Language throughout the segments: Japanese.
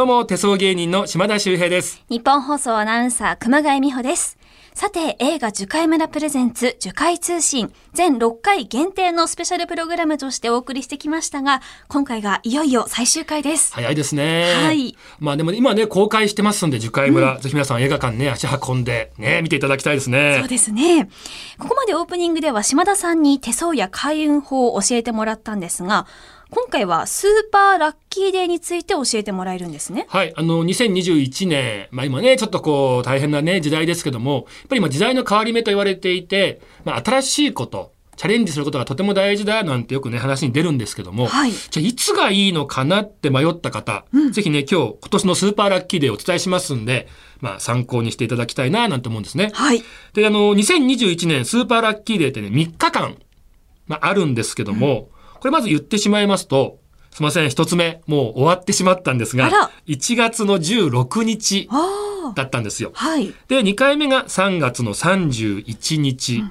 どうも、手相芸人の島田秀平です。日本放送アナウンサー熊谷美穂です。さて、映画樹海村プレゼンツ樹海通信全6回限定のスペシャルプログラムとしてお送りしてきましたが、今回がいよいよ最終回です。早いですね。はい。まあでも今ね、公開してますんで、樹海村、ぜひ皆さん映画館ね、足運んで、ね、見ていただきたいですね。そうですね。ここまでオープニングでは島田さんに手相や開運法を教えてもらったんですが、今回はスーパーラッキーデーについて教えてもらえるんですね。はい。あの、2021年、まあ今ね、ちょっとこう、大変なね、時代ですけども、やっぱり今時代の変わり目と言われていて、まあ新しいこと、チャレンジすることがとても大事だなんてよくね、話に出るんですけども、はいじゃあいつがいいのかなって迷った方、ぜひね、今日、今年のスーパーラッキーデーをお伝えしますんで、まあ参考にしていただきたいななんて思うんですね。はい。で、あの、2021年スーパーラッキーデーってね、3日間、まあ、あるんですけども、これまず言ってしまいますと、すいません、一つ目、もう終わってしまったんですがあら、1月の16日。だったんですよ。はい。で、2回目が3月の31日、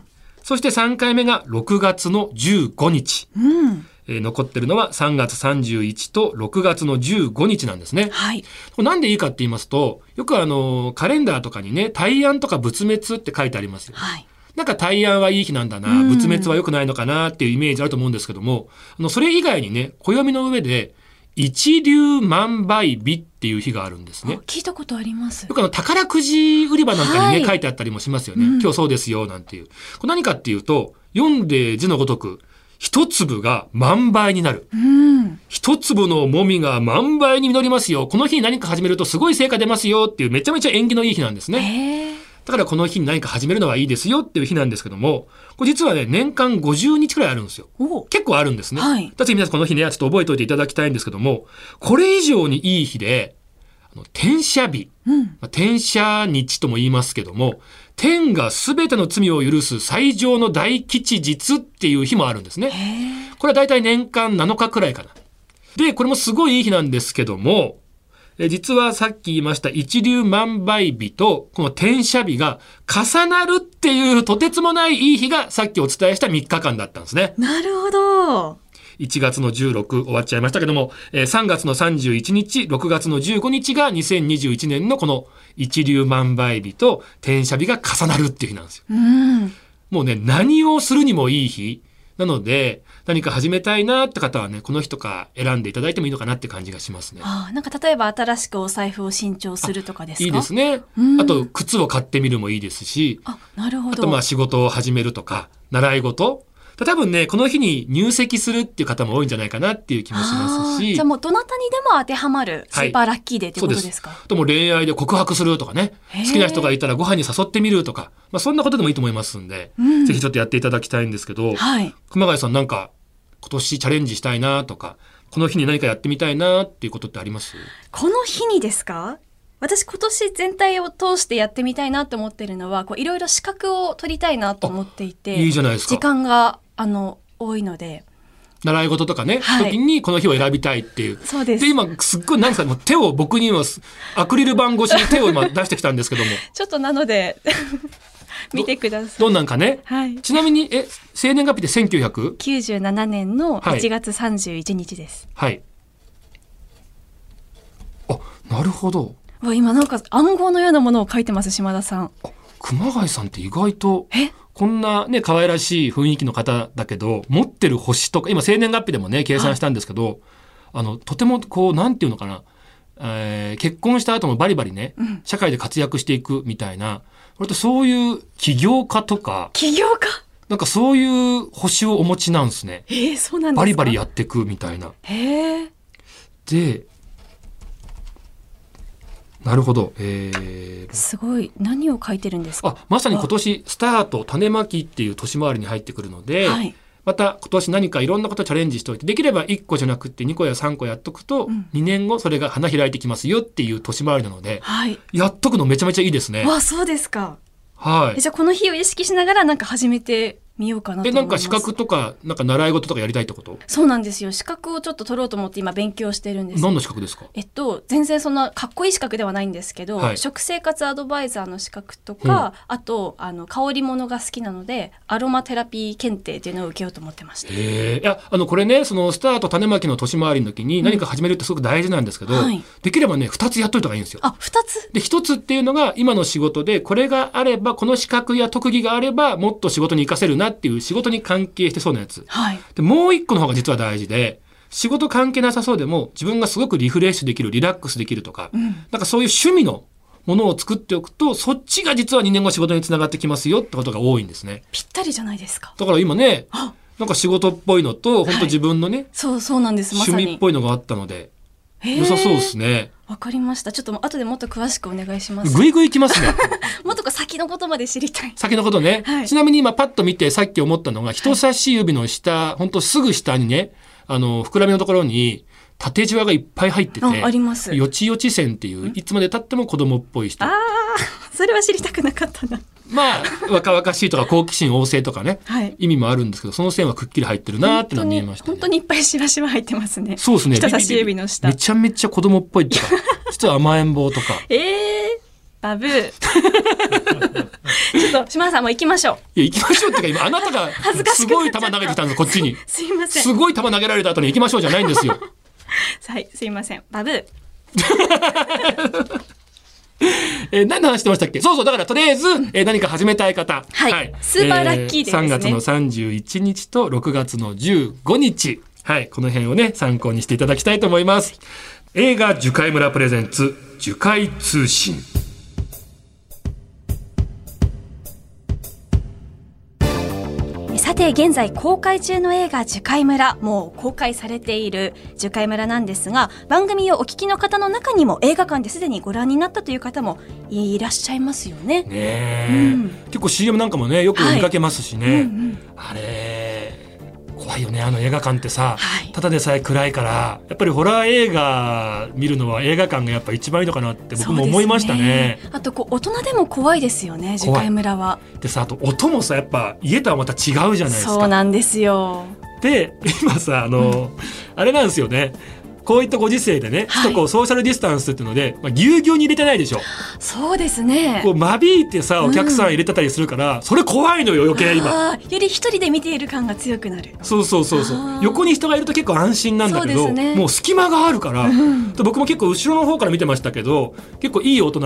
そして3回目が6月の15日。うん。えー残ってるのは3月31と6月の15日なんですね。はい。これなんでいいかって言いますと、よくあの、カレンダーとかにね、大安とか仏滅って書いてありますよ。はい。なんか大安はいい日なんだな、うん仏滅は良くないのかなっていうイメージあると思うんですけども、あの、それ以外にね、暦の上で、一粒万倍日っていう日があるんですね。聞いたことありますよ。くあの、宝くじ売り場なんかにね、はい書いてあったりもしますよね。うん今日そうですよ、なんていう。これ何かっていうと、読んで字のごとく、一粒が万倍になる。うん。一粒のもみが万倍に実りますよ。この日に何か始めるとすごい成果出ますよっていうめちゃめちゃ縁起のいい日なんですね。だからこの日に何か始めるのはいいですよっていう日なんですけども、これ実はね、年間50日くらいあるんですよ。お結構あるんですね。はいだって皆さんこの日ね、ちょっと覚えておいていただきたいんですけども、これ以上にいい日で、あの天赦日、うん。まあ天赦日とも言いますけども、天が全ての罪を許す最上の大吉日っていう日もあるんですね。これは大体年間7日くらいかな。で、これもすごいいい日なんですけども、え実はさっき言いました一粒万倍日とこの天赦日が重なるっていうとてつもないいい日がさっきお伝えした3日間だったんですね。なるほど。1月の16終わっちゃいましたけども、えー3月の31日、6月の15日が2021年のこの一粒万倍日と天赦日が重なるっていう日なんですよ。うん。もうね、何をするにもいい日。なので、何か始めたいなって方はね、この日とか選んでいただいてもいいのかなって感じがしますね。ああ、なんか例えば新しくお財布を新調するとかですか？いいですねう。んあと、靴を買ってみるもいいですし、あ、なるほど。あとまあ仕事を始めるとか、習い事。多分ね、この日に入籍するっていう方も多いんじゃないかなっていう気もしますしじゃあ。もうどなたにでも当てはまるスーパーラッキーデーってことですか、あとも恋愛で告白するとかね好きな人がいたらご飯に誘ってみるとか、まあ、そんなことでもいいと思いますんで、うんぜひちょっとやっていただきたいんですけど、はい。熊谷さんなんか今年チャレンジしたいなとかこの日に何かやってみたいなっていうことってあります？この日にですか？私今年全体を通してやってみたいなと思ってるのは、こういろいろ資格を取りたいなと思っていて、いいじゃないですか時間が、あの、多いので。習い事とかね、はい時にこの日を選びたいっていう。そうです。で今すっごいなんですかもう手を僕にはアクリル板越しに手を今出してきたんですけども ちょっとなので、見てください。どんなんかね？はい。ちなみにえ生年月日って1900 97年のはい。1月31日です。はい。あなるほど。うわ今なんか暗号のようなものを書いてます、島田さん。熊谷さんって意外とえ？こんなね可愛らしい雰囲気の方だけど持ってる星とか今生年月日でもね計算したんですけど、あのとてもこうなんていうのかな、えー結婚した後もバリバリね、うん。社会で活躍していくみたいな割とそういう起業家とか起業家？なんかそういう星をお持ちなんですね。えー、そうなんですか？バリバリやっていくみたいな。へえ。でなるほど。えーすごい。何を書いてるんですか？あまさに今年スタート種まきっていう年回りに入ってくるので、はい。また今年何かいろんなことチャレンジしておいてできれば1個じゃなくって2個や3個やっとくと、うん2年後それが花開いてきますよっていう年回りなのではい。やっとくのめちゃめちゃいいですね。わ、そうですか。はい。えじゃあこの日を意識しながらなんか始めて見ようかなとえ、思ます。ないんか資格とか、なんか習い事とかやりたいってこと？そうなんですよ。資格をちょっと取ろうと思って今勉強してるんです。何の資格ですか？えっと、全然そんなかっこいい資格ではないんですけど、はい食生活アドバイザーの資格とか、あとあの香り物が好きなのでアロマテラピー検定っていうのを受けようと思ってました。いや、あの、これね、その、スタート種まきの年回りの時に何か始めるってすごく大事なんですけど、はいできればね、二つやっといた方がいいんですよ。あ、二つ？で、一つっていうのが今の仕事で、これがあれば、この資格や特技があれば、もっと仕事に活かせるなっていう仕事に関係してそうなやつ。はい。で、もう一個の方が実は大事で、仕事関係なさそうでも、自分がすごくリフレッシュできる、リラックスできるとか、んなんかそういう趣味のものを作っておくと、そっちが実は2年後仕事につながってきますよってことが多いんですね。ぴったりじゃないですか。だから今ねあ、なんか仕事っぽいのと、本当自分のね、そうそうなんです。ま。趣味っぽいのがあったので、良さそうですね。わかりました。ちょっと後でもっと詳しくお願いします。ぐいぐいいきますね。もっと先のことまで知りたい。先のことね、はいちなみに今パッと見てさっき思ったのが、人差し指の下、ほんとすぐ下にね、あの、膨らみのところに、縦じわがいっぱい入ってて、あありますよちよち線っていう、いつまで経っても子供っぽい人。ああ、それは知りたくなかったな。まあ、若々しいとか好奇心旺盛とかね、はい。意味もあるんですけど、その線はくっきり入ってるなーってのは見えました、ね。本当にいっぱいしわしわ入ってますね。そうですね。人差し指の下めちゃめちゃ子供っぽいとか、実は甘えん坊とか。ええー、バブー。ちょっと島田さんもう行きましょう。いや、行きましょうっていうか、今あなたが すごい球投げてきたんです、こっちに。すいません。すごい球投げられた後に行きましょうじゃないんですよ。はい、すいません。バブー。えー何の話してましたっけ？そうそう、だからとりあえず、えー何か始めたい方。はいスーパーラッキーですね3月の31日と6月の15日。はい、この辺をね、参考にしていただきたいと思います。映画樹海村プレゼンツ、樹海通信。て現在公開中の映画「樹海村」もう公開されている「樹海村」なんですが番組をお聞きの方の中にも映画館ですでにご覧になったという方もいらっしゃいますよね。ねえ、うん。結構 CM なんかもね、よく見かけますしね。うんうん。あれ、怖いよね、あの映画館ってさ、はいただでさえ暗いから、やっぱりホラー映画見るのは映画館がやっぱ一番いいのかなって僕も思いましたね。そうですあとこう大人でも怖いですよね樹海村は。でさ、あと音もさ、やっぱ家とはまた違うじゃないですそうか。なんですよ。で、今さ、あの、あれなんですよね。こういったご時世でね、はいちょっとこうソーシャルディスタンスっていうので、まあ、ぎゅうぎゅうに入れてないでしょ。そうですねこ。う間引いてさ、お客さん入れてたりするから、それ怖いのよ、余計今。より一人で見ている感が強くなる。そうそうそうそう横に人がいると結構安心なんだけど、そうねもう隙間があるから、んで僕も結構後ろの方から見てましたけど結構いい大人、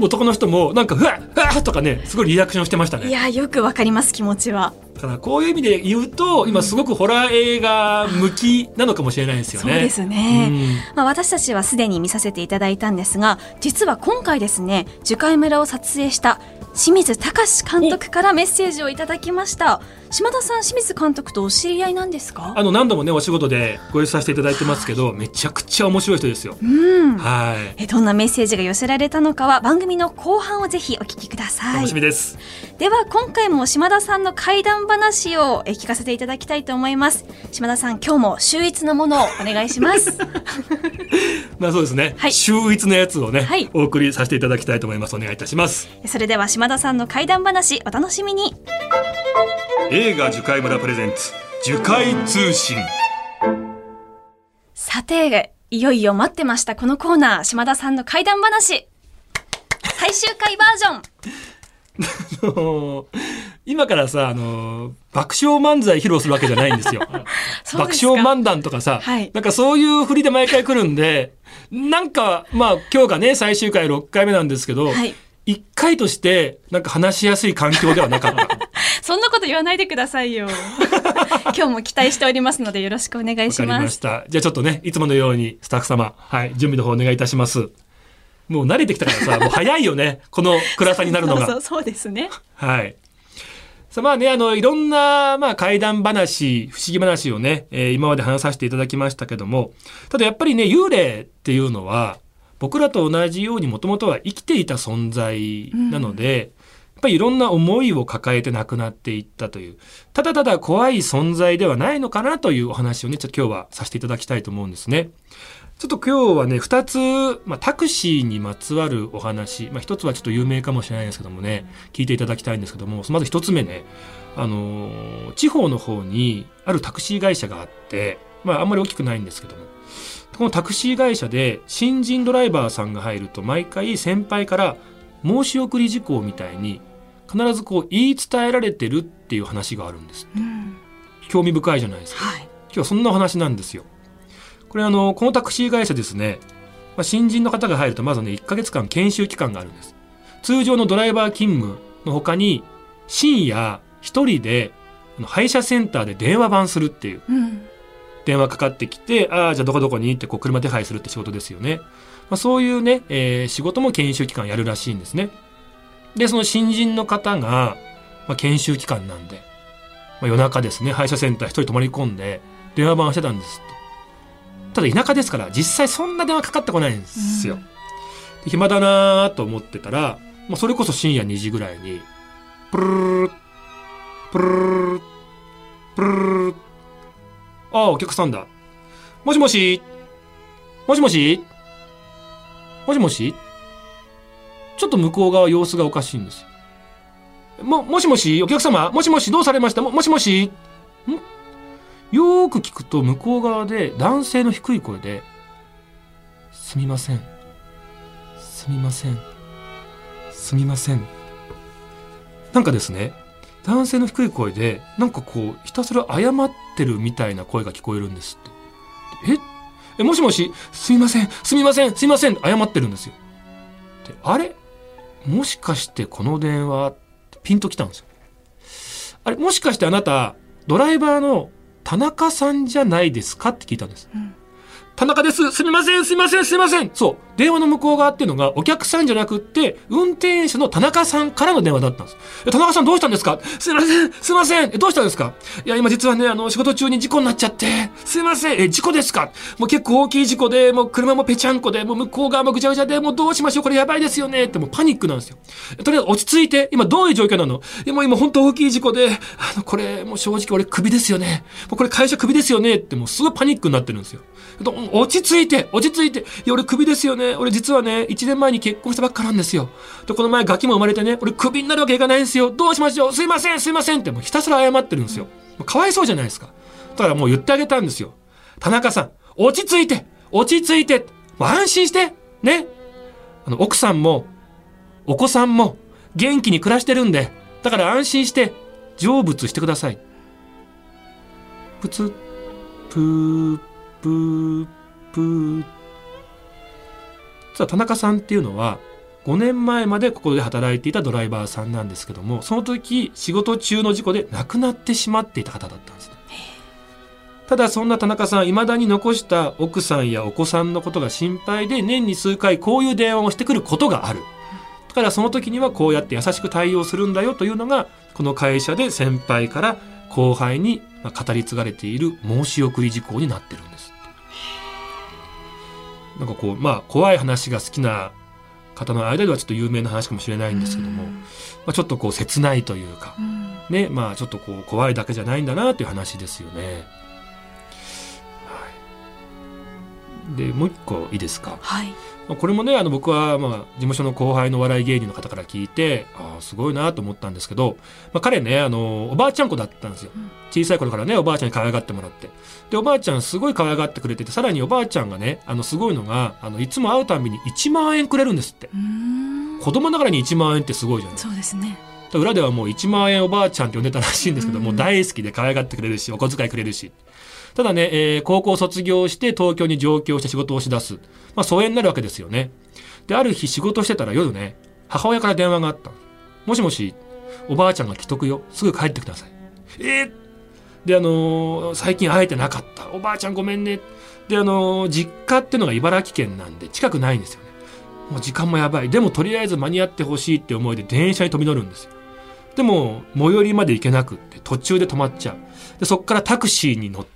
男の人もなんか「ふわっふわっ!」とかねすごいリアクションしてましたねいやーよくわかります気持ちは。だからこういう意味で言うと今すごくホラー映画向きなのかもしれないですよね。そうですね。うんまあ、私たちはすでに見させていただいたんですが実は今回ですね樹海村を撮影した清水隆監督からメッセージをいただきました島田さん清水監督とお知り合いなんですか？あの何度もねお仕事でご一緒させていただいてますけどめちゃくちゃ面白い人ですよ。うんはいえどんなメッセージが寄せられたのかは番組の後半をぜひお聞きください楽しみです。では今回も島田さんの怪談話をえ聞かせていただきたいと思います島田さん今日も秀逸なものをお願いします まあそうですね。はい秀逸なやつをね、はいお送りさせていただきたいと思います。お願いいたします。それでは島田さんの怪談話お楽しみに映画樹海村プレゼンツ樹海通信。さて、いよいよ待ってましたこのコーナー、島田さんの怪談話。最終回バージョン。今からさあの爆笑漫才披露するわけじゃないんですよ。ですか。爆笑漫談とかさ、はい。なんかそういう振りで毎回来るんでなんかまあ今日がね最終回6回目なんですけど、はい。1回としてなんか話しやすい環境ではなかったそんなこと言わないでくださいよ。今日も期待しておりますのでよろしくお願いわかりしま。ますしたじゃあちょっとねいつものようにスタッフ様はい準備の方お願いいたしますもう慣れてきたからさ もう早いよねこの暗さになるのがそうそうそうですね。はい。さあまあね、あの、いろんな、まあ、怪談話、不思議話をね、えー今まで話させていただきましたけども、ただやっぱりね、幽霊っていうのは、僕らと同じようにもともとは生きていた存在なので、やっぱりいろんな思いを抱えて亡くなっていったという、ただただ怖い存在ではないのかなというお話をね、ちょっと今日はさせていただきたいと思うんですね。ちょっと今日はね、二つ、まあ、タクシーにまつわるお話、まあ、一つはちょっと有名かもしれないですけどもね、聞いていただきたいんですけども、まず一つ目ね、あのー地方の方にあるタクシー会社があって、まあ、あんまり大きくないんですけども、このタクシー会社で新人ドライバーさんが入ると、毎回先輩から申し送り事項みたいに、必ずこう言い伝えられてるっていう話があるんです。うん。興味深いじゃないですか。はい。今日はそんなお話なんですよ。これあの、このタクシー会社ですね、まあ、新人の方が入るとまずね、1ヶ月間研修期間があるんです。通常のドライバー勤務の他に、深夜一人で、配車センターで電話番するっていう、うん。電話かかってきて、ああ、じゃあどこどこにってこう車手配するって仕事ですよね。まあ、そういうね、えー仕事も研修期間やるらしいんですね。で、その新人の方が、まあ、研修期間なんで、まあ、夜中ですね、配車センター一人泊まり込んで、電話番してたんですって。ただ田舎ですから、実際そんな電話かかってこないんですよ。うんで暇だなーと思ってたら、もうそれこそ深夜2時ぐらいに、プルルルプルルルプルルルああ、お客さんだ。もしもしもしもしもしもしちょっと向こう側様子がおかしいんですよ。も、もしもしお客様もしもしどうされましたも、もしもしんよーく聞くと向こう側で男性の低い声で、すみません。すみません。すみません。なんかですね、男性の低い声で、なんかこう、ひたすら謝ってるみたいな声が聞こえるんですって。ええ、もしもし、すみません、すみません、すみません、謝ってるんですよ。で、あれもしかしてこの電話、ピンときたんですよ。あれ、もしかしてあなた、ドライバーの田中さんじゃないですかって聞いたんです。うん田中です。すみません、すみません、すみません。そう。電話の向こう側っていうのが、お客さんじゃなくって、運転手の田中さんからの電話だったんです。え田中さんどうしたんですか？すいません、すいません。えどうしたんですか？いや、今実はね、あの、仕事中に事故になっちゃって、すいません。え、事故ですか？もう結構大きい事故で、もう車もぺちゃんこで、もう向こう側もぐちゃぐちゃで、もうどうしましょう？これやばいですよね。ってもうパニックなんですよ。とりあえず落ち着いて、今どういう状況なの？いや、もう今本当大きい事故で、あの、これ、もう正直俺クビですよね。もうこれ会社クビですよね。ってもうすごいパニックになってるんですよ。落ち着いて、落ち着いて。いや、俺クビですよね。俺実はね、1年前に結婚したばっかなんですよ。で、この前ガキも生まれてね、俺クビになるわけいかないんですよ。どうしましょう？すいません、すいませんってもうひたすら謝ってるんですよ。かわいそうじゃないですか。だからもう言ってあげたんですよ。田中さん、落ち着いて、落ち着いて、もう安心して、ね。あの、奥さんも、お子さんも元気に暮らしてるんで、だから安心して成仏してください。プツ、プー、プー、プ。実は田中さんっていうのは、5年前までここで働いていたドライバーさんなんですけども、その時仕事中の事故で亡くなってしまっていた方だったんです。ただそんな田中さん、未だに残した奥さんやお子さんのことが心配で年に数回こういう電話をしてくることがある。だからその時にはこうやって優しく対応するんだよというのが、この会社で先輩から後輩に語り継がれている申し送り事項になってるんです。なんかこう、まあ怖い話が好きな方の間ではちょっと有名な話かもしれないんですけども、まあ、ちょっとこう切ないというか、うんね、まあちょっとこう怖いだけじゃないんだなという話ですよね。で、もう一個いいですか？はい。まあこれもね、あの僕はまあ事務所の後輩のお笑い芸人の方から聞いて、ああ、すごいなと思ったんですけど、まあ彼ね、あの、おばあちゃん子だったんですようん。小さい頃からね、おばあちゃんに可愛がってもらって。で、おばあちゃんすごい可愛がってくれてて、さらにおばあちゃんがね、あの、すごいのが、あの、いつも会うたんびに1万円くれるんですって。子供ながらに1万円ってすごいじゃないそうですね。裏ではもう1万円おばあちゃんって呼んでたらしいんですけど、うんもう大好きで可愛がってくれるし、お小遣いくれるし。ただね、えー高校卒業して東京に上京して仕事をしだす。まあ疎遠になるわけですよね。で、ある日仕事してたら夜ね、母親から電話があった。もしもし、おばあちゃんが既得よ。すぐ帰ってください。えーで、あのー最近会えてなかった。おばあちゃんごめんね。で、あのー実家ってのが茨城県なんで近くないんですよね。もう時間もやばい。でもとりあえず間に合ってほしいって思いで電車に飛び乗るんですよ。でも、最寄りまで行けなくって、途中で止まっちゃう。で、そっからタクシーに乗って、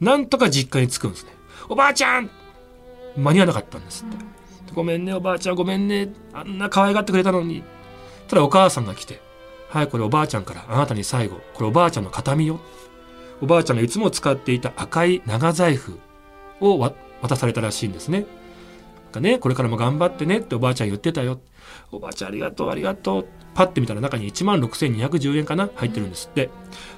なんとか実家に着くんですね。おばあちゃん間に合わなかったんですって。ごめんね、おばあちゃん、ごめんね。あんな可愛がってくれたのに。ただお母さんが来て、はい、これおばあちゃんから、あなたに最後、これおばあちゃんの形見よ。おばあちゃんがいつも使っていた赤い長財布をわ渡されたらしいんですね。なんかね、これからも頑張ってねっておばあちゃん言ってたよ。おばあちゃんありがとうありがとう。パッて見たら中に1万6210円かな入ってるんですって。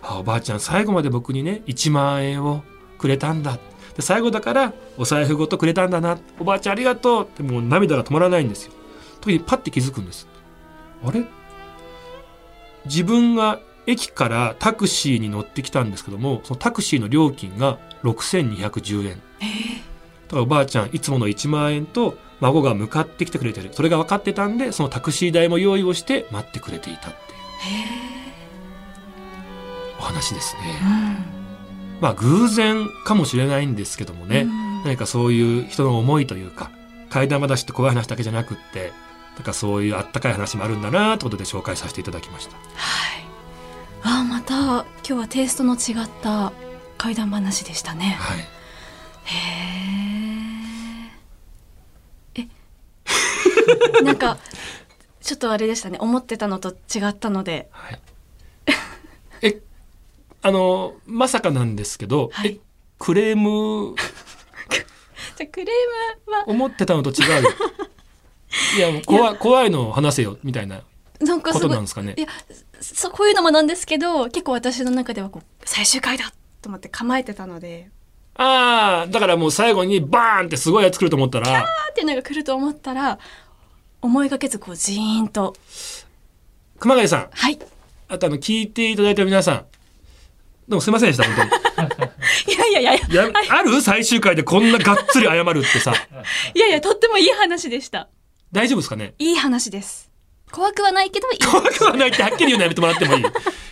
あおばあちゃん最後まで僕にね1万円をくれたんだ。で最後だからお財布ごとくれたんだな。おばあちゃんありがとうってもう涙が止まらないんですよ。時にパッて気づくんです。あれ？自分が駅からタクシーに乗ってきたんですけどもそのタクシーの料金が6210円だからおばあちゃんいつもの1万円と孫が向かってきてくれてるそれが分かってたんでそのタクシー代も用意をして待ってくれていたっていうお話ですね。まあ偶然かもしれないんですけどもね、何かそういう人の思いというか怪談話って怖い話だけじゃなくってなんかそういうあったかい話もあるんだなということで紹介させていただきました。はい。ああ、また今日はテイストの違った怪談話でしたね。はい。へえ。なんかちょっとあれでしたね。思ってたのと違ったので。はい、えあのまさかなんですけど、はい。えクレーム？じゃあクレームは。思ってたのと違うよ。いやもう怖い怖いのを話せよみたいなことなんですかね。いやそこういうのもなんですけど結構私の中ではこう最終回だと思って構えてたので。ああだからもう最後にバーンってすごいやつ来ると思ったら。あーっていうのが来ると思ったら思いがけずこうジーンと。熊谷さん。はい。あとあの聞いていただいた皆さん。どうもすいませんでした本 いやいやいやい当にやある最終回でこんながっつり謝るってさ。いやいやとってもいい話でした。大丈夫ですかね？いい話です。怖くはないけどいい怖くはないってはっきり言うのやめてもらってもいい？い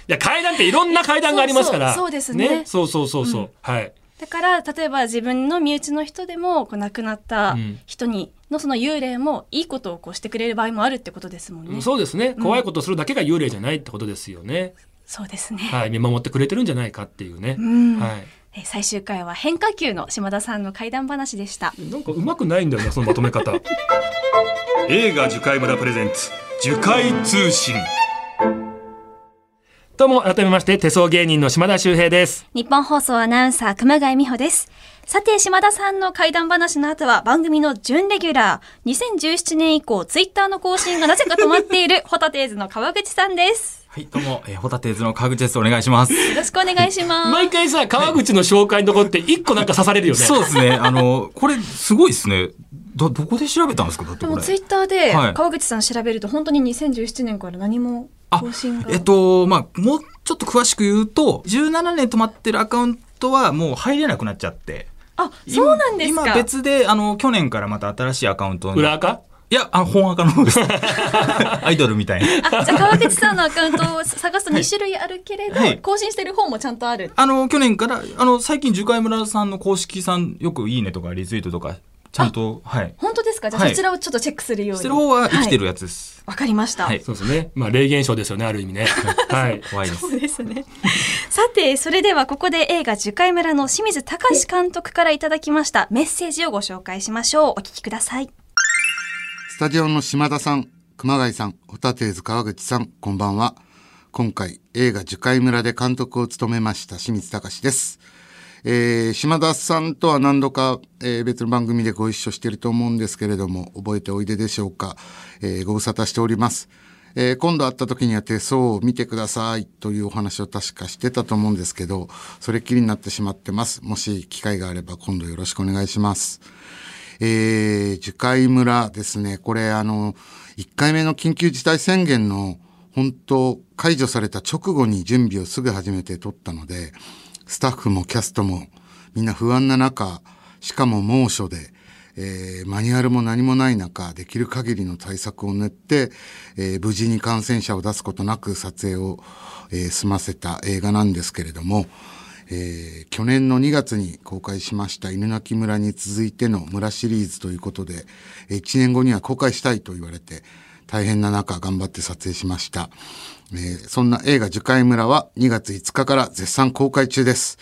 や階段っていろんな階段がありますから。そうですね。そうそうそうそう、うん。はいだから例えば自分の身内の人でもこう亡くなったうん。人にのその幽霊もいいことをこうしてくれる場合もあるってことですもんね。そうですね。怖いことするだけが幽霊じゃないってことですよね、そうですね。はい。見守ってくれてるんじゃないかっていうね。う、ん、はい。え最終回は変化球の島田さんの怪談話でした。なんかうまくないんだよなそのまとめ方。映画樹海村プレゼンツ樹海通信どうも改めまして手相芸人の島田秀平です日本放送アナウンサー熊谷美穂です。さて島田さんの怪談話の後は番組の準レギュラー2017年以降ツイッターの更新がなぜか止まっているホタテーズの川口さんです。はい、どうも、えー、ホタテーズの川口です。お願いします。よろしくお願いします。毎回さ川口の紹介のとこって一個なんか刺されるよねそうですね。あの、これ、すごいですね。ど、どこで調べたんですかだってこれ。でもツイッターではい川口さん調べると本当に2017年から何も更新が。えっと、まあ、もうちょっと詳しく言うと、17年止まってるアカウントはもう入れなくなっちゃって。あ、そうなんですか。今別で、あの、去年からまた新しいアカウントに裏垢？いや、あ、本アカの方です。アイドルみたいな。あ、じゃあ川口さんのアカウントを探すと2種類あるけれど、はい更新してる方もちゃんとある。あの、去年から、あの、最近、樹海村さんの公式さん、よくいいねとかリツイートとか、ちゃんと、はい。本当ですか？じゃあはいそちらをちょっとチェックするように。してる方は生きてるはいやつです。わかりました。はいそうですねまあ霊現象ですよねある意味ね はい怖いですそ。うですね。さて、それではここで映画樹海村の清水隆監督からいただきましたメッセージをご紹介しましょう。お聞きください。スタジオの島田さん、熊谷さん、ホタテーズ川口さん、こんばんは。今回、映画樹海村で監督を務めました清水隆です。えー島田さんとは何度か、えー別の番組でご一緒していると思うんですけれども、覚えておいででしょうか。えーご無沙汰しております。えー今度会った時には手相を見てくださいというお話を確かしてたと思うんですけど、それっきりになってしまってます。もし機会があれば今度よろしくお願いします。えー、樹海村ですね。これあの、1回目の緊急事態宣言の本当解除された直後に準備をすぐ始めて撮ったので、スタッフもキャストもみんな不安な中、しかも猛暑で、えーマニュアルも何もない中、できる限りの対策を練って、えー無事に感染者を出すことなく撮影を、えー済ませた映画なんですけれども、えー去年の2月に公開しました犬鳴村に続いての村シリーズということで、1年後には公開したいと言われて、大変な中頑張って撮影しました。えーそんな映画樹海村は2月5日から絶賛公開中です。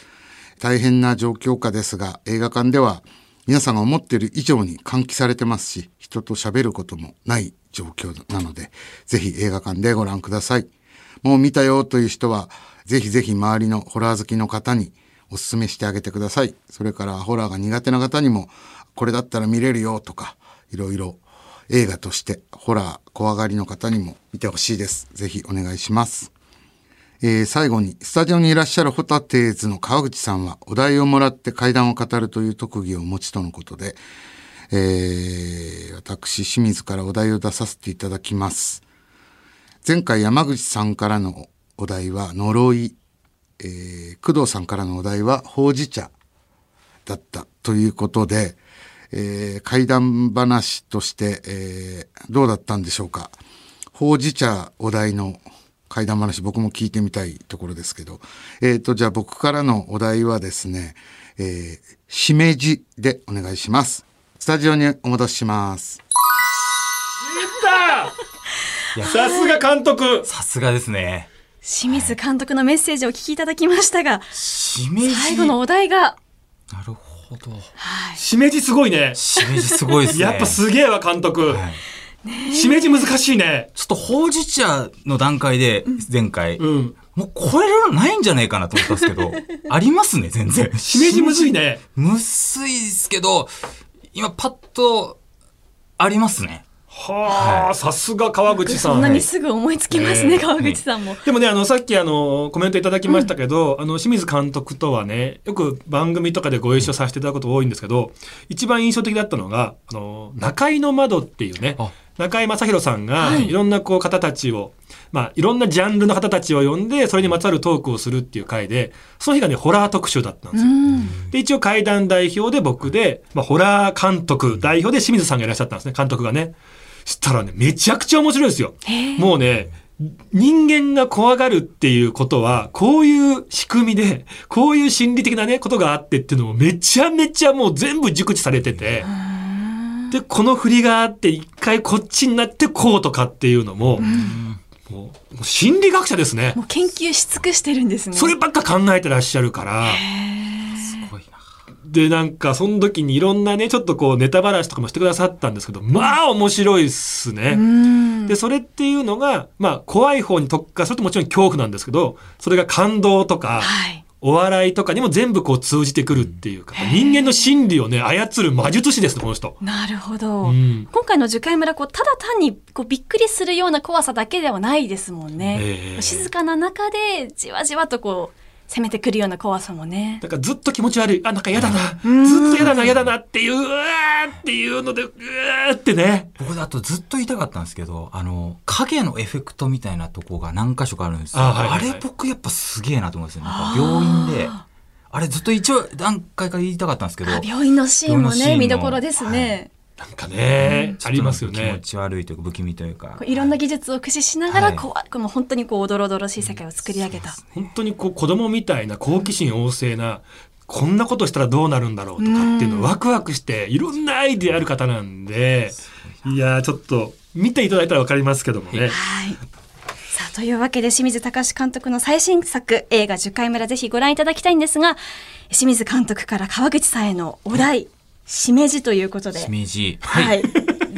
大変な状況下ですが、映画館では皆さんが思っている以上に換気されてますし、人と喋ることもない状況なので、ぜひ映画館でご覧ください。もう見たよという人は、ぜひぜひ周りのホラー好きの方にお勧めしてあげてください。それからホラーが苦手な方にもこれだったら見れるよとか、いろいろ映画としてホラー怖がりの方にも見てほしいです。ぜひお願いします。えー最後に、スタジオにいらっしゃるホタテーズの川口さんは、お題をもらって怪談を語るという特技をお持ちとのことで、えー私、清水からお題を出させていただきます。前回山口さんからのお題は呪い、えー工藤さんからのお題はほうじ茶だったということで、えー怪談話として、えーどうだったんでしょうか。ほうじ茶お題の怪談話僕も聞いてみたいところですけど、えっ、と、じゃあ僕からのお題はですね、えー、しめじでお願いします。スタジオにお戻しします。さすが監督さすがですね。清水監督のメッセージをお聞きいただきましたが、しめじ？最後のお題が、なるほど。しめじすごいね。しめじすごいですね。やっぱすげえわ、監督。はいしめじ難しいね。ちょっとほうじ茶の段階で、前回、うん。もう超えるのないんじゃないかなと思ったんですけど、ありますね、全然。しめじむずいね。むずいですけど、今パッと、ありますね。はあ、はいさすが川口さん。そんなにすぐ思いつきますね、ね川口さんも。でもね、あの、さっきあの、コメントいただきましたけど、あの、清水監督とはね、よく番組とかでご一緒させていただくこと多いんですけど、一番印象的だったのが、あの、中井の窓っていうねあ、中井正宏さんが、はいいろんなこう方たちを、まあ、いろんなジャンルの方たちを呼んで、それにまつわるトークをするっていう回で、その日がね、ホラー特集だったんですよ。うん。で、一応怪談代表で僕で、まあ、ホラー監督代表で清水さんがいらっしゃったんですね、監督がね。したらね、めちゃくちゃ面白いですよ。もうね、人間が怖がるっていうことは、こういう仕組みで、こういう心理的なね、ことがあってっていうのをめちゃめちゃもう全部熟知されてて、で、この振りがあって、一回こっちになってこうとかっていうのも、もうもう心理学者ですね。もう研究し尽くしてるんですね。そればっか考えてらっしゃるから。で、なんか、その時にいろんなね、ちょっとこう、ネタばらしとかもしてくださったんですけど、まあ、面白いっすね。うん。で、それっていうのが、まあ、怖い方に特化するともちろん恐怖なんですけど、それが感動とか、はい。お笑いとかにも全部こう通じてくるっていうか、人間の心理をね、操る魔術師ですね、この人。なるほど。うん今回の樹海村、こう、ただ単に、こう、びっくりするような怖さだけではないですもんね。ええ静かな中で、じわじわとこう、攻めてくるような怖さもね。だからずっと気持ち悪い。あ、なんか嫌だな。ずっうんと嫌だな、嫌だなっていう、うわーっていうので、うわーってね。僕だとずっと言いたかったんですけど、あの、影のエフェクトみたいなとこが何箇所かあるんですよ。あ,、あはいはいはいれ僕やっぱすげえなと思うんですよ。なんか病院で。あれずっと一応段階から言いたかったんですけど。あ病院のシーンもね、見どころですね。なんかね、ありますよ気持ね。ち悪いというか不気味というかこ。ういろんな技術を駆使しながら、はい怖い、この本当にこう、おどろおどろしい世界を作り上げた。本当にこう子供みたいな好奇心旺盛な、こんなことしたらどうなるんだろうとかっていうのをワクワクして、いろんなアイデアある方なんで、いやーちょっと見ていただいたらわかりますけどもね。はい。さあ、というわけで清水隆監督の最新作映画樹海村ぜひご覧いただきたいんですが、清水監督から川口さんへのお題、しめじということで。しめじ。はい。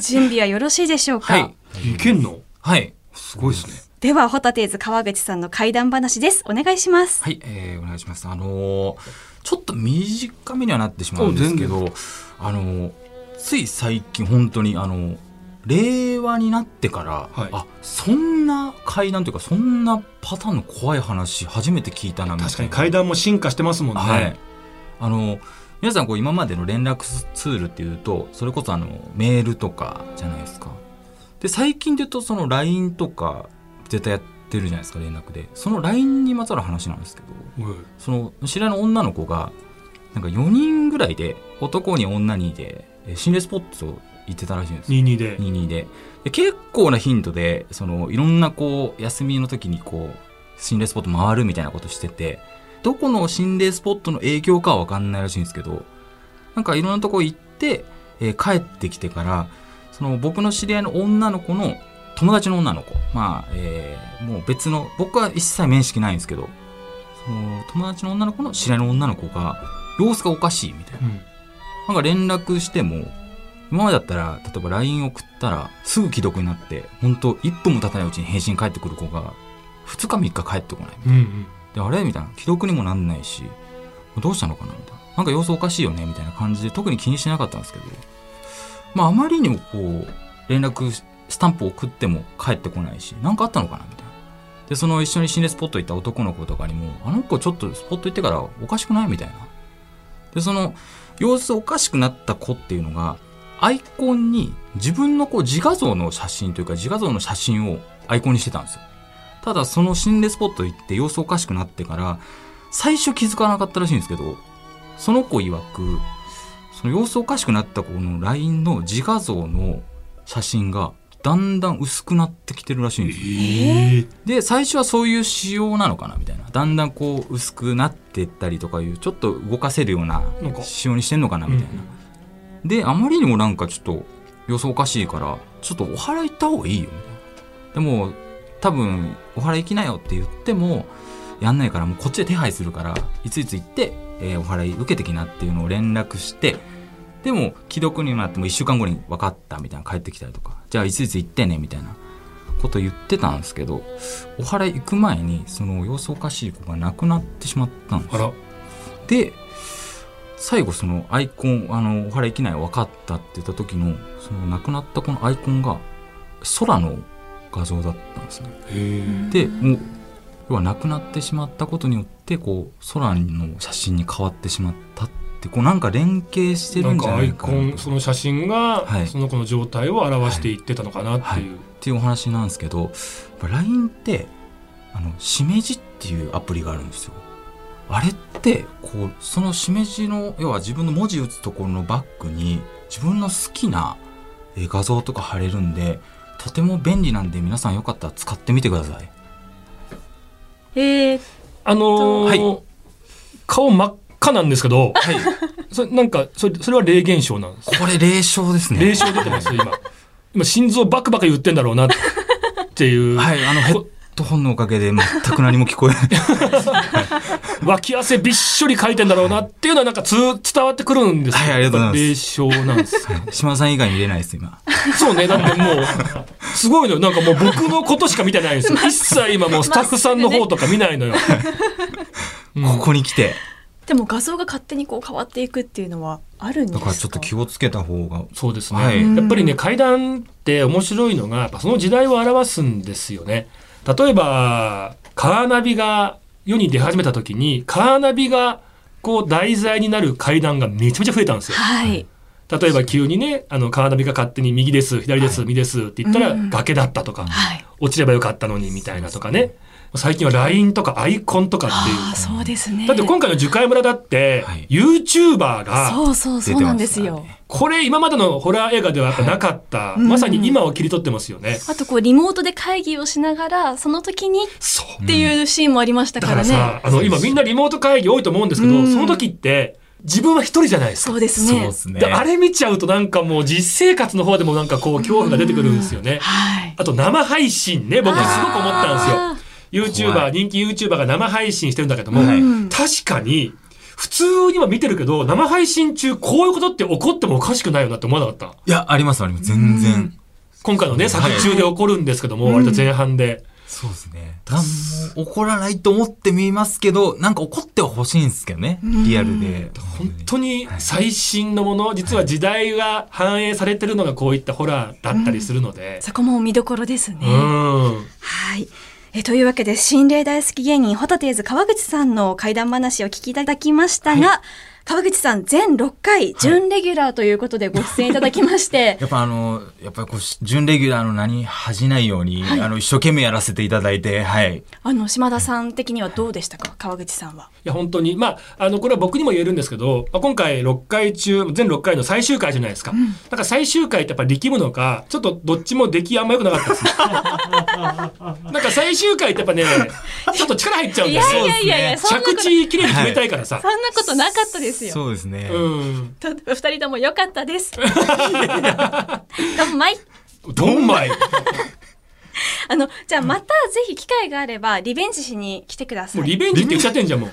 準備はよろしいでしょうか、はい。いけんの？はい。すごいですね。では、ホタテーズ川口さんの怪談話です。お願いします。はい、えーお願いします。あのーちょっと短めにはなってしまうんですけど、あのーつい最近本当にあのー令和になってから、はいあそんな階段というかそんなパターンの怖い話初めて聞いたなみたいな確かに階段も進化してますもんね。はい、あの皆さんこう今までの連絡ツールっていうとそれこそあのメールとかじゃないですか。で最近で言うとその LINE とか絶対やってるじゃないですか連絡で。その LINE にまつわる話なんですけどうんその知り合いの女の子がなんか4人ぐらいで男に女にでえー心霊スポット行ってたらしいんです。よ22で。22で。で結構な頻度でそのいろんなこう休みの時にこう心霊スポット回るみたいなことしててどこの心霊スポットの影響かは分かんないらしいんですけどなんかいろんなとこ行って、えー帰ってきてからその僕の知り合いの女の子の友達の女の子まあ、えーもう別の僕は一切面識ないんですけどその友達の女の子の知り合いの女の子が様子がおかしいみたいな。うんなんか連絡しても、今までだったら、例えば LINE 送ったら、すぐ既読になって、本当1分も経たないうちに返信返ってくる子が、2日3日帰ってこない。うんうん。で、あれ？みたいな。既読にもなんないし、どうしたのかな？みたいな。なんか様子おかしいよね？みたいな感じで特に気にしなかったんですけど、まああまりにもこう連絡スタンプ送っても帰ってこないし何かあったのかな？みたいな。でその一緒に心霊スポット行った男の子とかにもあの子ちょっとスポット行ってからおかしくない？みたいな。でその様子おかしくなった子っていうのがアイコンに自分のこう自画像の写真というか自画像の写真をアイコンにしてたんですよ。ただその心霊スポット行って様子おかしくなってから最初気づかなかったらしいんですけどその子曰くその様子おかしくなった子の LINE の自画像の写真がだんだん薄くなってきてるらしいんですよ。ええで最初はそういう仕様なのかなみたいな。だんだんこう薄くなってったりとかいうちょっと動かせるような仕様にしてんのかなみたいな、であまりにもなんかちょっと様子おかしいからちょっとお祓い行った方がいいよみたいな。でも多分お祓い行きなよって言ってもやんないからもうこっちで手配するからいついつ行って、えーお祓い受けてきなっていうのを連絡してでも既読になっても1週間後に分かったみたいな帰ってきたりとか。じゃあいついつ行ってねみたいなこと言ってたんですけどお祓い行く前にその様子おかしい子が亡くなってしまったんですで最後そのアイコンあのお祓い行きない分かったって言った時のその亡くなったこのアイコンが空の画像だったんですね。でもう要は亡くなってしまったことによってこう空の写真に変わってしまったってこうなんか連携してるんじゃないかコンその写真がはい。その子の状態を表していってたのかなっていう、っていうお話なんですけど LINE ってあのしめじっていうアプリがあるんですよ。あれってこうそのしめじの要は自分の文字打つところのバッグに自分の好きなえー画像とか貼れるんでとても便利なんで皆さんよかったら使ってみてください。えー、あのーは顔真っ赤なんですけどはい。それなんかそれそれは霊現象なんです。これ霊障ですね。霊障出てます今。今心臓バクバク言ってんだろうなっていう、はいあのヘッドホンのおかげで全く何も聞こえない。脇汗びっしょりかいてんだろうなっていうのはなんかつ伝わってくるんですよ。はいありがとうございます。霊障なんです島田さん以外に入れないです今。そうねだってもうすごいのよ。なんかもう僕のことしか見てないんですよ。一切今もうスタッフさんの方とか見ないのよ、う んここに来て。でも画像が勝手にこう変わっていくっていうのはあるんですか？だからちょっと気をつけた方が。そうですね、はい。やっぱりね階段って面白いのがやっぱその時代を表すんですよね例えばカーナビが世に出始めた時にカーナビがこう題材になる階段がめちゃめちゃ増えたんですよ。はい。例えば急にねあのカーナビが勝手に右です左です、右ですって言ったらうん。崖だったとか、はい。落ちればよかったのにみたいなとかね最近は LINE とかアイコンとかっていう。ああそうですね。だって今回の樹海村だって、はい。YouTuber がそうそうそうなんですよ。これ今までのホラー映画ではやっぱなかった、うんまさに今を切り取ってますよね。あとこうリモートで会議をしながらその時にっそうていうシーンもありましただかね、かららさ、あの今みんなリモート会議多いと思うんですけど、うん。その時って自分は一人じゃないですか。そうですね。あれ見ちゃうとなんかもう実生活の方でもなんかこう恐怖が出てくるんですよね。はい。あと生配信ね、僕すごく思ったんですよ。あ YouTuber、人気 YouTuber が生配信してるんだけども、はい。うん確かに、普通には見てるけど、生配信中こういうことって起こってもおかしくないよなって思わなかった。いやありますあります。全然。今回のね、作はい中で起こるんですけども、割と前半で。そうですね。何も起こらないと思ってみますけどなんか起こってはほしいんですけどね。リアルで。本当に最新のもの、実は時代が反映されてるのがこういったホラーだったりするので。そこも見どころですね、うん。はい。えというわけで、心霊大好き芸人、ホタテーズ川口さんの怪談話を聞きいただきましたが、川口さん、全6回、準レギュラーということでご出演いただきまして、やっぱあのやっぱりこう準レギュラーの名に恥じないように、あの一生懸命やらせていただいてはいあの、島田さん的にはどうでしたか？川口さんは。いや、本当に。まあ、あの、これは僕にも言えるんですけど、まあ、今回6回中、全6回の最終回じゃないですか。なんか最終回ってやっぱ力むのか、ちょっとどっちも出来あんま良くなかったですね。なんか最終回ってやっぱね、ちょっと力入っちゃうんいですよ。やいやいやいや、そんなこと、着地きれいに決めたいからさ。そんなことなかったですよ。そうですね、うん。と二人とも良かったです。どんまい。どんまい。あの、じゃあまたぜひ機会があれば、リベンジしに来てください。もうリベンジって言っちゃってんじゃん、もう。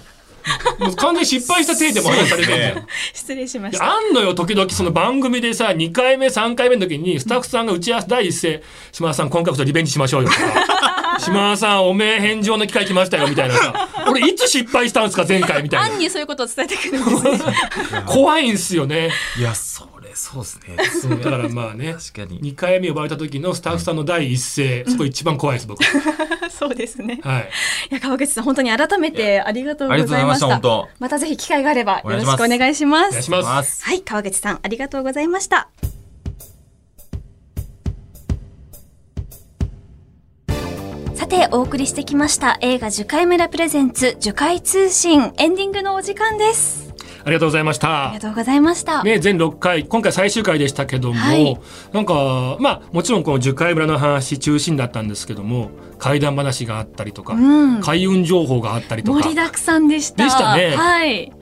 もう完全に失敗した体でも話されてんじゃん。失礼しました。あんのよ、時々その番組でさ、2回目、3回目の時に、スタッフさんが打ち合わせ第一声、島田さん、今回こそリベンジしましょうよとか、島田さん、おめえ返上の機会来ましたよ、みたいなさ、俺いつ失敗したんですか前回？みたい暗にそういうことを伝えてくるんです。怖いんすよね。いや、それ、そうですね。そうだからまあね。確かに。2回目呼ばれた時のスタッフさんの第一声、そこ一番怖いです僕。そうですね。はい。いや、川口さん、本当に改めてありがとうごありがとうございました、ました。本当。またぜひ機会があればよろしくおお願いします。お願いします。す。はい、川口さん、ありがとうございました。さて、お送りしてきました映画樹海村プレゼンツ樹海通信エンディングのお時間です。ありがとうございましあたりが。とうございました。ね、全6回、今回最終回でしたけども、はいなんか、まあ、もちろんこの樹海村の話中心だったんですけども、怪談話があったりとか、うん開運情報があったりとか盛り、だくさんでした。でしたねはい。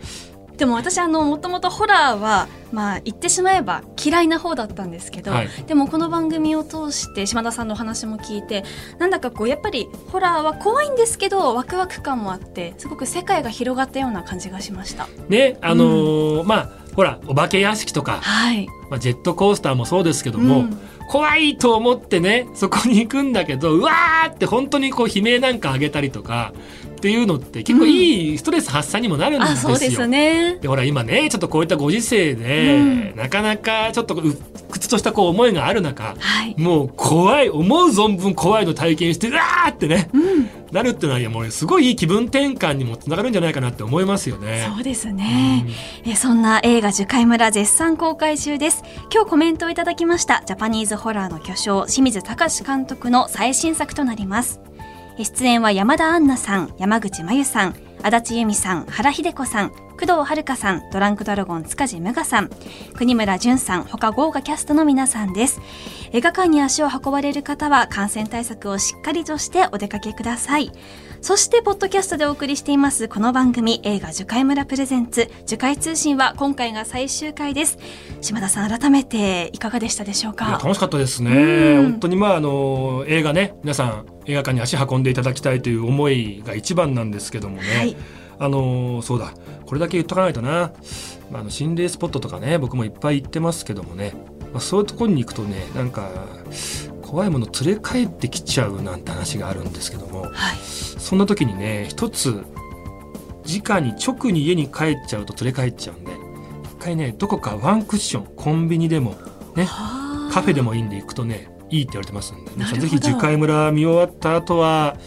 でも私あのもともとホラーはまあ言ってしまえば嫌いな方だったんですけど、はいでもこの番組を通して島田さんのお話も聞いてなんだかこうやっぱりホラーは怖いんですけどワクワク感もあってすごく世界が広がったような感じがしました。ね、あのーまあ、ほら、お化け屋敷とか、はい。まあ、ジェットコースターもそうですけども、うん怖いと思ってねそこに行くんだけどうわーって本当にこう悲鳴なんか上げたりとかっていうのって結構いいストレス発散にもなるんですよ。あそうですね。でほら今ねちょっとこういったご時世で、うんなかなかちょっとう屈としたこう思いがある中はい。もう怖い思う存分怖いの体験してうわーってね、うん、なるっていうのは、いやもうすごいいい気分転換にもつながるんじゃないかなって思いますよね。そうですね。えそんな映画樹海村絶賛公開中です。今日コメントをいただきましたジャパニーズホラーの巨匠清水隆監督の最新作となります。出演は山田杏奈さん、山口真由さん、足立由美さん、原秀子さん、工藤遥さん、ドランクドラゴン塚地無我さん、国村淳さん、他豪華キャストの皆さんです。映画館に足を運ばれる方は感染対策をしっかりとしてお出かけください。そして、ポッドキャストでお送りしています、この番組、映画樹海村プレゼンツ、樹海通信は今回が最終回です。島田さん、改めていかがでしたでしょうか？楽しかったですね、うん。本当にまああの映画ね皆さん映画館に足運んでいただきたいという思いが一番なんですけどもね、はい。あのそうだ。これだけ言っとかないとな、まあ、あの心霊スポットとかね僕もいっぱい行ってますけどもね、まあ、そういうところに行くとねなんか怖いもの連れ帰ってきちゃうなんて話があるんですけどもはい。そんな時にね一つ直に直に家に帰っちゃうと連れ帰っちゃうんで一回ねどこかワンクッションコンビニでもねカフェでもいいんで行くとねいいって言われてますんで皆さんぜひ樹海村見終わった後は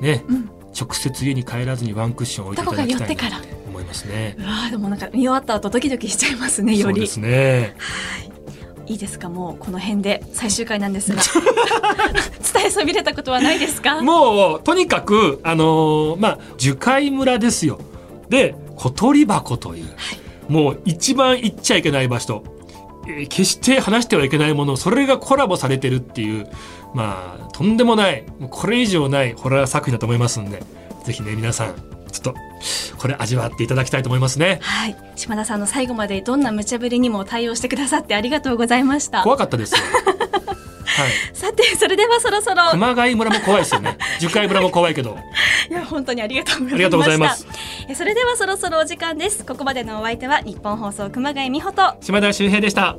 ね、うん直接家に帰らずにワンクッション置いていただきたいな思いますね。うわーでもなんか見終わった後ドキドキしちゃいますね、より。そうですね。いいですか？もうこの辺で最終回なんですが 伝えそびれたことはないですか？もうとにかくあのーまあ樹海村ですよ。で小鳥箱という、もう一番行っちゃいけない場所。えー決して話してはいけないものそれがコラボされてるっていうまあとんでもないこれ以上ないホラー作品だと思いますんでぜひね皆さんちょっとこれ味わっていただきたいと思いますね。はい。島田さんの最後までどんな無茶ぶりにも対応してくださってありがとうございました。怖かったですよ。はい。さてそれではそろそろ。熊谷村も怖いですよね。樹海村も怖いけど。いや本当にありがとうございました。ありがとうございます。えそれではそろそろお時間です。ここまでのお相手は日本放送熊谷美穂と。島田秀平でした